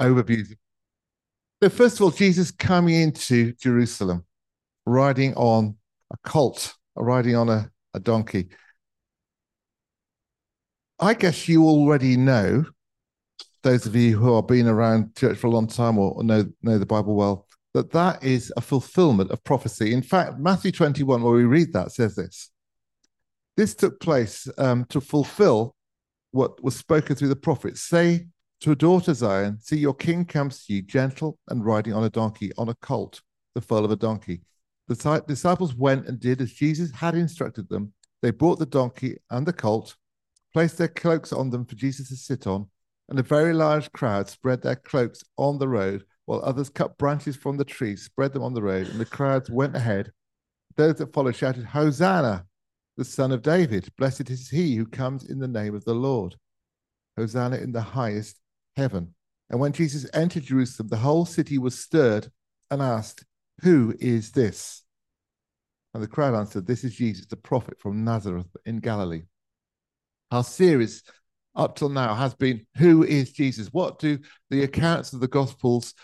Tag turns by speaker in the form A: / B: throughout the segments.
A: overviews. So, first of all, Jesus coming into Jerusalem, riding on a colt, riding on a, a donkey. I guess you already know, those of you who have been around church for a long time or, or know, know the Bible well, that that is a fulfillment of prophecy. In fact, Matthew 21, where we read that, says this. This took place um, to fulfill what was spoken through the prophets. Say to a daughter Zion, see your king comes to you, gentle and riding on a donkey, on a colt, the foal of a donkey. The disciples went and did as Jesus had instructed them. They brought the donkey and the colt, placed their cloaks on them for Jesus to sit on, and a very large crowd spread their cloaks on the road, while others cut branches from the trees, spread them on the road, and the crowds went ahead. Those that followed shouted, Hosanna, the son of David. Blessed is he who comes in the name of the Lord. Hosanna in the highest heaven. And when Jesus entered Jerusalem, the whole city was stirred and asked, Who is this? And the crowd answered, This is Jesus, the prophet from Nazareth in Galilee. Our series up till now has been Who is Jesus? What do the accounts of the Gospels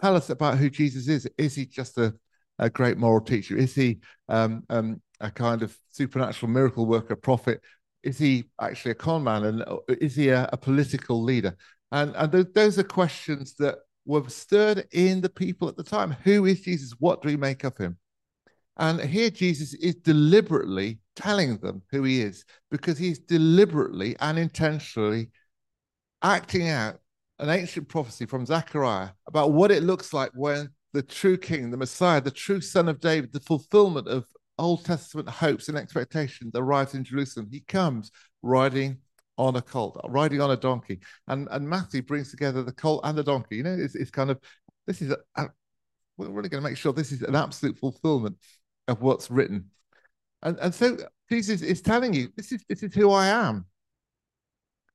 A: tell us about who Jesus is? Is he just a, a great moral teacher? Is he um, um, a kind of supernatural miracle worker, prophet? Is he actually a con man? And uh, is he a, a political leader? And, and th- those are questions that were stirred in the people at the time. Who is Jesus? What do we make of him? And here Jesus is deliberately telling them who he is because he's deliberately and intentionally acting out an ancient prophecy from Zechariah about what it looks like when the true king, the Messiah, the true son of David, the fulfillment of Old Testament hopes and expectations arrives in Jerusalem. He comes riding on a colt, riding on a donkey. And, and Matthew brings together the colt and the donkey. You know, it's, it's kind of, this is, a, a, we're really going to make sure this is an absolute fulfillment of what's written. And, and so Jesus is telling you, this is, this is who I am.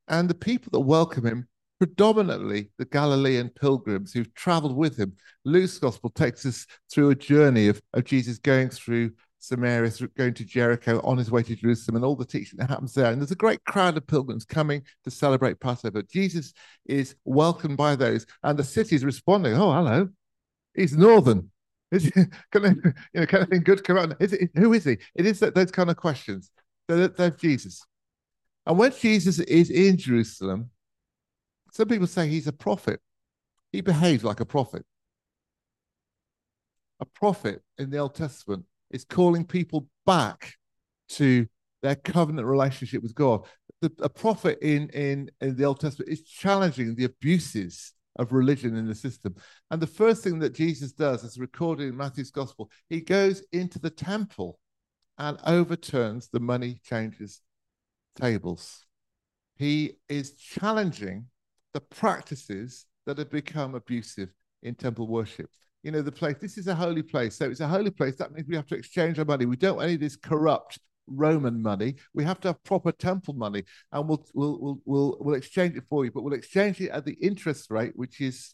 A: And the people that welcome him, predominantly the Galilean pilgrims who've traveled with him. Luke's gospel takes us through a journey of, of Jesus going through Samaria, going to Jericho on his way to Jerusalem, and all the teaching that happens there. And there's a great crowd of pilgrims coming to celebrate Passover. Jesus is welcomed by those, and the city is responding. Oh, hello. He's northern. Is can they, you know, can anything good come? Is it, who is he? It is that, those kind of questions. They're, they're Jesus. And when Jesus is in Jerusalem, some people say he's a prophet. He behaves like a prophet. A prophet in the Old Testament is calling people back to their covenant relationship with God. The, a prophet in, in, in the Old Testament is challenging the abuses of religion in the system. And the first thing that Jesus does, as recorded in Matthew's gospel, he goes into the temple and overturns the money changers' tables. He is challenging the practices that have become abusive in temple worship. You know, the place, this is a holy place. So it's a holy place. That means we have to exchange our money. We don't want any of this corrupt Roman money. We have to have proper temple money, and we'll we'll we'll we'll, we'll exchange it for you, but we'll exchange it at the interest rate, which is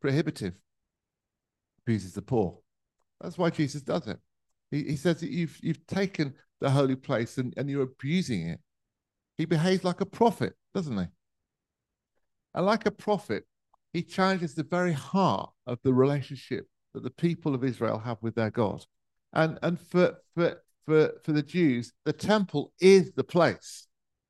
A: prohibitive. Abuses the poor. That's why Jesus does it. He, he says that you've you've taken the holy place and, and you're abusing it. He behaves like a prophet, doesn't he? And like a prophet, he challenges the very heart of the relationship that the people of Israel have with their God. And and for for for, for the Jews, the temple is the place.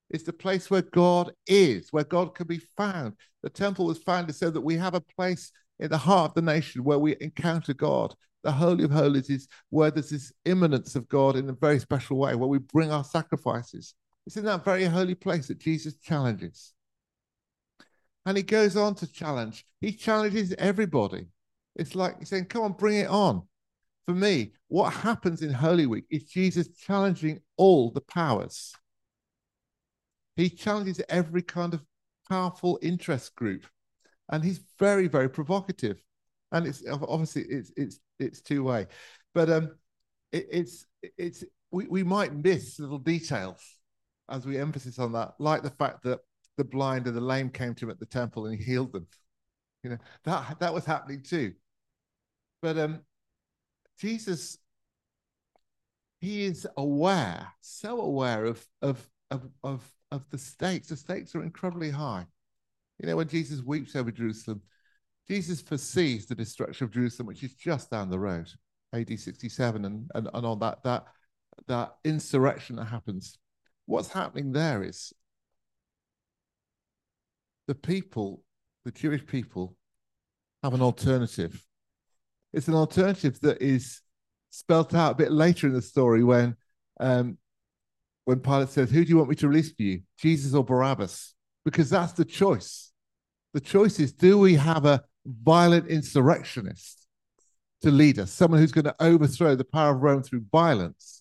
A: It's the place where God is, where God can be found. The temple was founded so that we have a place in the heart of the nation where we encounter God. The Holy of Holies is where there's this immanence of God in a very special way, where we bring our sacrifices. It's in that very holy place that Jesus challenges. And he goes on to challenge. He challenges everybody. It's like he's saying, Come on, bring it on for me, what happens in Holy Week is Jesus challenging all the powers. He challenges every kind of powerful interest group, and he's very, very provocative. And it's obviously it's it's it's two way, but um, it, it's it's we, we might miss little details as we emphasis on that, like the fact that the blind and the lame came to him at the temple and he healed them. You know that that was happening too. But um, Jesus, he is aware, so aware of, of, of, of, of the stakes. The stakes are incredibly high. You know, when Jesus weeps over Jerusalem, Jesus foresees the destruction of Jerusalem, which is just down the road, AD 67, and, and, and on that, that, that insurrection that happens. What's happening there is the people, the Jewish people, have an alternative. It's an alternative that is spelt out a bit later in the story when um, when Pilate says, Who do you want me to release for you, Jesus or Barabbas? Because that's the choice. The choice is do we have a violent insurrectionist to lead us, someone who's going to overthrow the power of Rome through violence?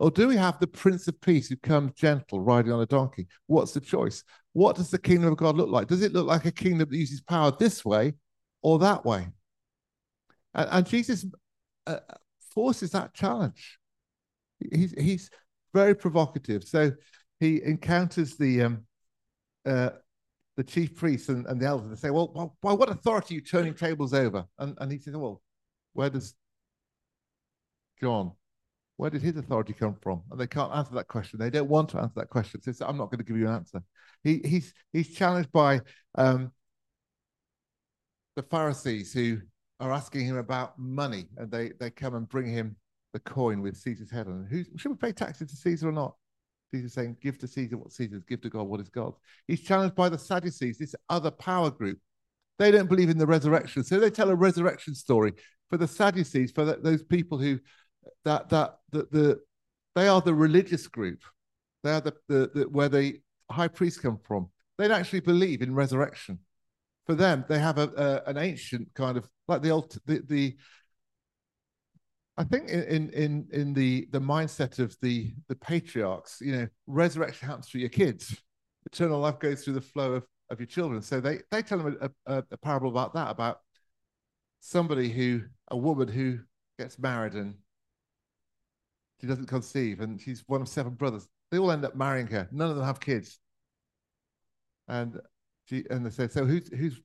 A: Or do we have the Prince of Peace who comes gentle, riding on a donkey? What's the choice? What does the kingdom of God look like? Does it look like a kingdom that uses power this way or that way? And, and Jesus uh, forces that challenge. He's, he's very provocative. So he encounters the um, uh, the chief priests and, and the elders and say, well, by what authority are you turning tables over? And, and he says, well, where does John, where did his authority come from? And they can't answer that question. They don't want to answer that question. So I'm not going to give you an answer. He, he's, he's challenged by um, the Pharisees who are asking him about money and they, they come and bring him the coin with Caesar's head on it. Should we pay taxes to Caesar or not? Jesus saying, give to Caesar what Caesar's, give to God what is God's. He's challenged by the Sadducees, this other power group. They don't believe in the resurrection. So they tell a resurrection story for the Sadducees, for the, those people who, that, that, the, the, they are the religious group. They are the, the, the where the high priests come from. They don't actually believe in resurrection. For them, they have a, a an ancient kind of like the old the, the I think in in in the the mindset of the the patriarchs, you know, resurrection happens through your kids. Eternal life goes through the flow of of your children. So they they tell them a, a, a parable about that about somebody who a woman who gets married and she doesn't conceive and she's one of seven brothers. They all end up marrying her. None of them have kids. And she and they say, so who's who's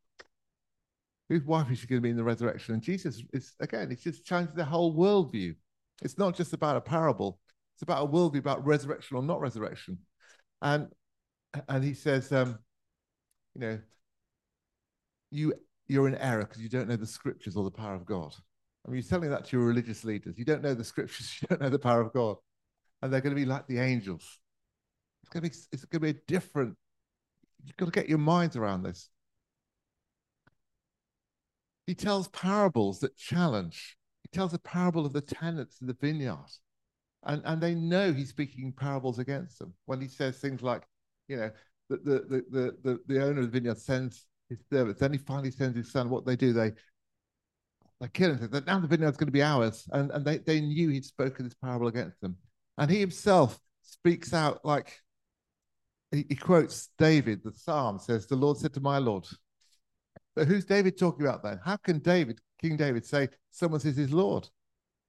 A: whose wife is she going to be in the resurrection? And Jesus is again, it's just changing the whole worldview. It's not just about a parable; it's about a worldview about resurrection or not resurrection. And and he says, um, you know, you you're in error because you don't know the scriptures or the power of God. I mean, you're telling that to your religious leaders. You don't know the scriptures, you don't know the power of God, and they're going to be like the angels. It's going to be it's going to be a different. You've got to get your minds around this. He tells parables that challenge. He tells a parable of the tenants in the vineyard. And, and they know he's speaking parables against them when he says things like, you know, the, the, the, the, the owner of the vineyard sends his servants, then he finally sends his son. What they do, they they kill him. That now the vineyard's going to be ours. And, and they, they knew he'd spoken this parable against them. And he himself speaks out like he, he quotes David, the psalm says, The Lord said to my Lord, but who's David talking about then? How can David, King David, say someone says his Lord?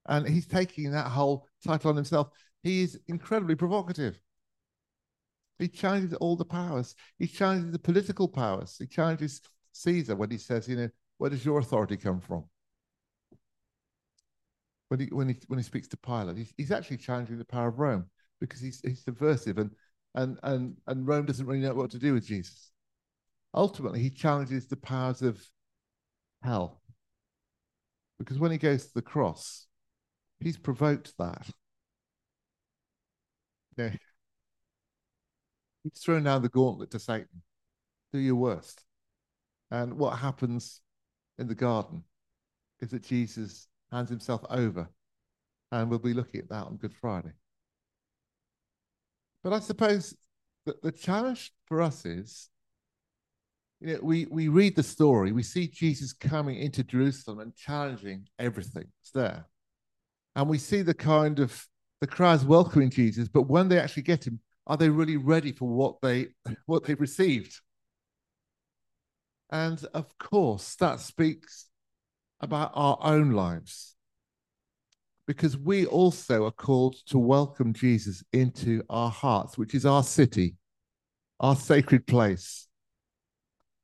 A: And he's taking that whole title on himself. He is incredibly provocative. He challenges all the powers. He challenges the political powers. He challenges Caesar when he says, you know, where does your authority come from? When he when he when he speaks to Pilate, he's, he's actually challenging the power of Rome because he's he's subversive and and and and Rome doesn't really know what to do with Jesus ultimately he challenges the powers of hell. Because when he goes to the cross, he's provoked that. Yeah. He's thrown down the gauntlet to Satan. Do your worst. And what happens in the garden is that Jesus hands himself over. And we'll be looking at that on Good Friday. But I suppose that the challenge for us is you know, we, we read the story, we see Jesus coming into Jerusalem and challenging everything that's there. And we see the kind of the crowds welcoming Jesus, but when they actually get him, are they really ready for what they what they've received? And of course, that speaks about our own lives. Because we also are called to welcome Jesus into our hearts, which is our city, our sacred place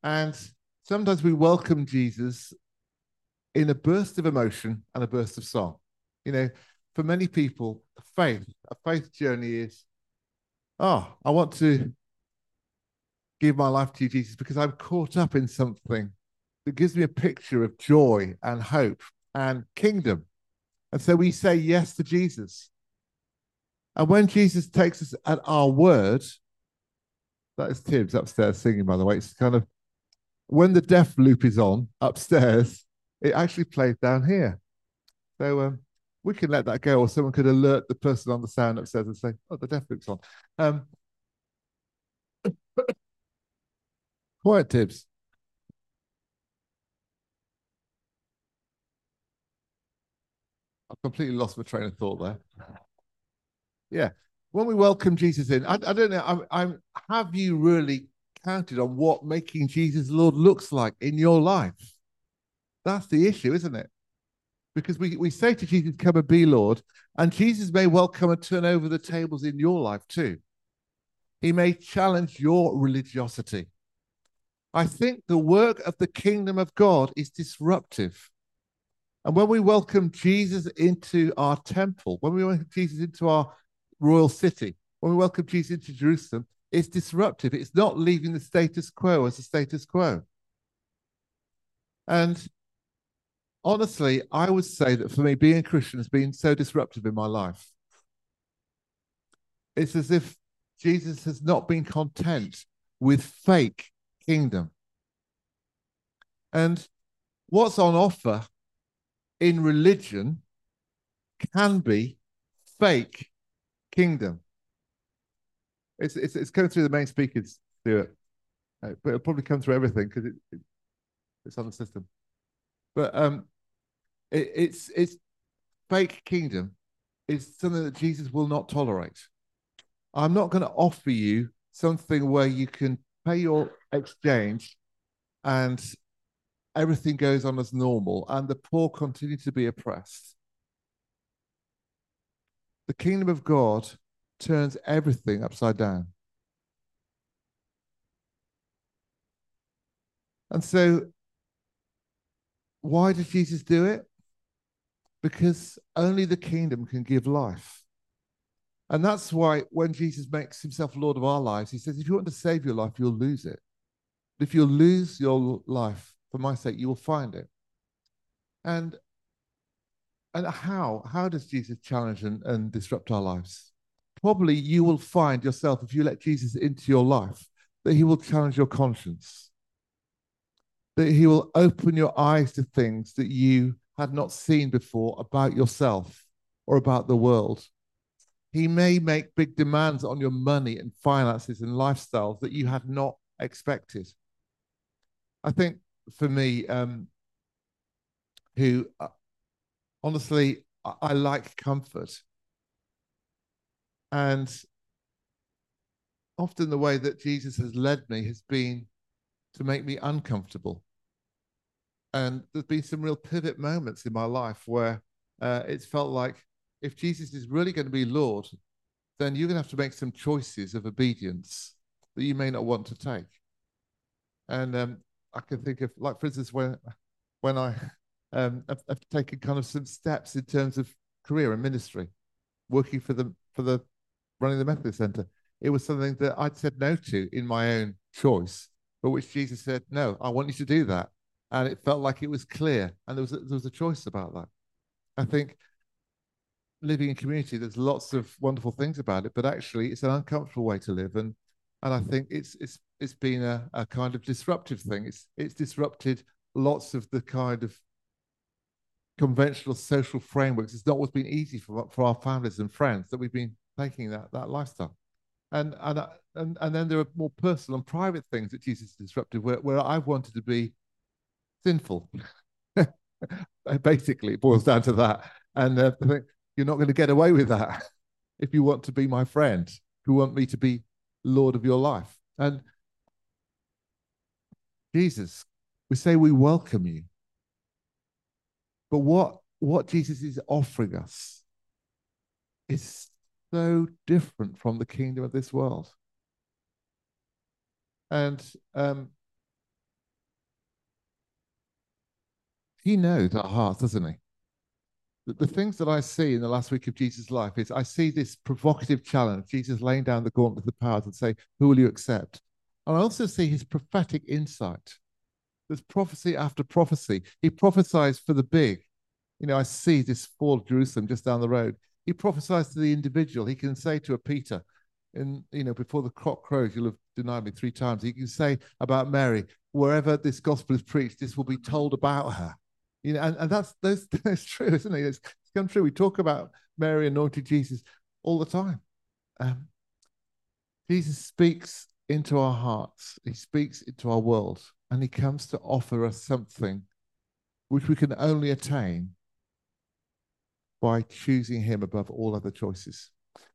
A: and sometimes we welcome Jesus in a burst of emotion and a burst of song. You know, for many people, faith, a faith journey is, oh, I want to give my life to you, Jesus, because I'm caught up in something that gives me a picture of joy and hope and kingdom. And so we say yes to Jesus. And when Jesus takes us at our word, that is Tibbs upstairs singing, by the way. It's kind of when the deaf loop is on upstairs, it actually plays down here. So um, we can let that go, or someone could alert the person on the sound upstairs and say, "Oh, the deaf loop's on." Um, quiet, Tibbs. Completely lost my train of thought there. Yeah, when we welcome Jesus in, I, I don't know. I'm, I'm. Have you really counted on what making Jesus Lord looks like in your life? That's the issue, isn't it? Because we, we say to Jesus, Come and be Lord, and Jesus may well come and turn over the tables in your life too. He may challenge your religiosity. I think the work of the kingdom of God is disruptive. And when we welcome Jesus into our temple, when we welcome Jesus into our royal city, when we welcome Jesus into Jerusalem, it's disruptive. It's not leaving the status quo as the status quo. And honestly, I would say that for me, being a Christian has been so disruptive in my life. It's as if Jesus has not been content with fake kingdom. And what's on offer in religion can be fake kingdom. It's it's it's coming through the main speakers, Stuart, uh, but it'll probably come through everything because it, it, it's on the system. But um, it, it's it's fake kingdom is something that Jesus will not tolerate. I'm not going to offer you something where you can pay your exchange and everything goes on as normal and the poor continue to be oppressed. The kingdom of God turns everything upside down. And so, why did Jesus do it? Because only the kingdom can give life. And that's why when Jesus makes himself Lord of our lives, he says, if you want to save your life, you'll lose it. But if you lose your life for my sake, you will find it. And and how? How does Jesus challenge and, and disrupt our lives? Probably you will find yourself, if you let Jesus into your life, that he will challenge your conscience, that he will open your eyes to things that you had not seen before about yourself or about the world. He may make big demands on your money and finances and lifestyles that you had not expected. I think for me, um, who uh, honestly, I, I like comfort. And often the way that Jesus has led me has been to make me uncomfortable. And there's been some real pivot moments in my life where uh, it's felt like if Jesus is really going to be Lord, then you're going to have to make some choices of obedience that you may not want to take. And um, I can think of, like, for instance, when when I um, have, have taken kind of some steps in terms of career and ministry, working for the for the running the Methodist Centre. It was something that I'd said no to in my own choice, but which Jesus said, "No, I want you to do that," and it felt like it was clear, and there was a, there was a choice about that. I think living in community, there's lots of wonderful things about it, but actually, it's an uncomfortable way to live, and and I think it's it's it's been a, a kind of disruptive thing. It's it's disrupted lots of the kind of conventional social frameworks. It's not what's been easy for, for our families and friends that we've been taking that, that lifestyle. And, and, uh, and, and then there are more personal and private things that Jesus disrupted where, where I've wanted to be sinful. Basically, it boils down to that. And uh, I think you're not going to get away with that if you want to be my friend, if you want me to be Lord of your life. And Jesus, we say we welcome you. But what, what Jesus is offering us is so different from the kingdom of this world. And um, he knows our hearts, doesn't he? The, the things that I see in the last week of Jesus' life is I see this provocative challenge, Jesus laying down the gauntlet of the powers and say, Who will you accept? And I also see his prophetic insight There's prophecy after prophecy. He prophesies for the big. You know, I see this fall of Jerusalem just down the road. He prophesies to the individual. He can say to a Peter, in you know, before the cock crows, you'll have denied me three times. He can say about Mary, wherever this gospel is preached, this will be told about her. You know, and, and that's that's, that's true, isn't it? It's, it's come true. We talk about Mary anointed Jesus all the time. Um, Jesus speaks into our hearts, he speaks into our world, and he comes to offer us something which we can only attain by choosing him above all other choices.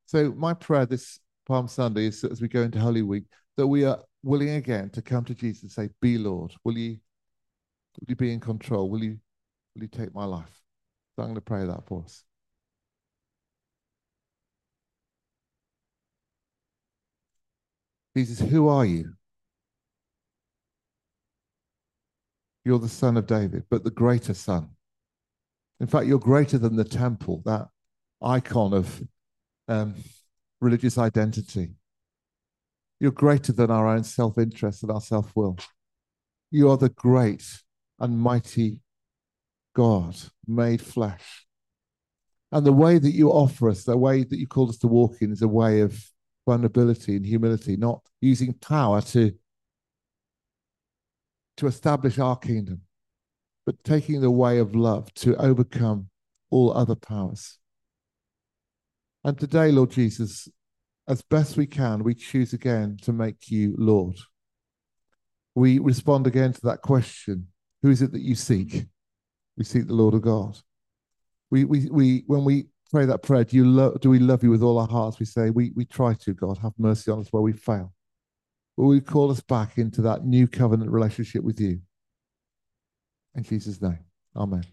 A: So, my prayer this Palm Sunday is as we go into Holy Week, that we are willing again to come to Jesus and say, Be Lord, will you, will you be in control? Will you, will you take my life? So I'm going to pray that for us. Jesus, who are you? You're the son of David, but the greater son. In fact, you're greater than the temple, that icon of um, religious identity. You're greater than our own self interest and our self will. You are the great and mighty God made flesh. And the way that you offer us, the way that you called us to walk in, is a way of vulnerability and humility, not using power to, to establish our kingdom, but taking the way of love to overcome all other powers. And today, Lord Jesus, as best we can, we choose again to make you Lord. We respond again to that question Who is it that you seek? We seek the Lord of God. We, we, we, when we pray that prayer, do, you lo- do we love you with all our hearts? We say, we, we try to, God, have mercy on us where we fail. Will you call us back into that new covenant relationship with you? In Jesus' name, amen.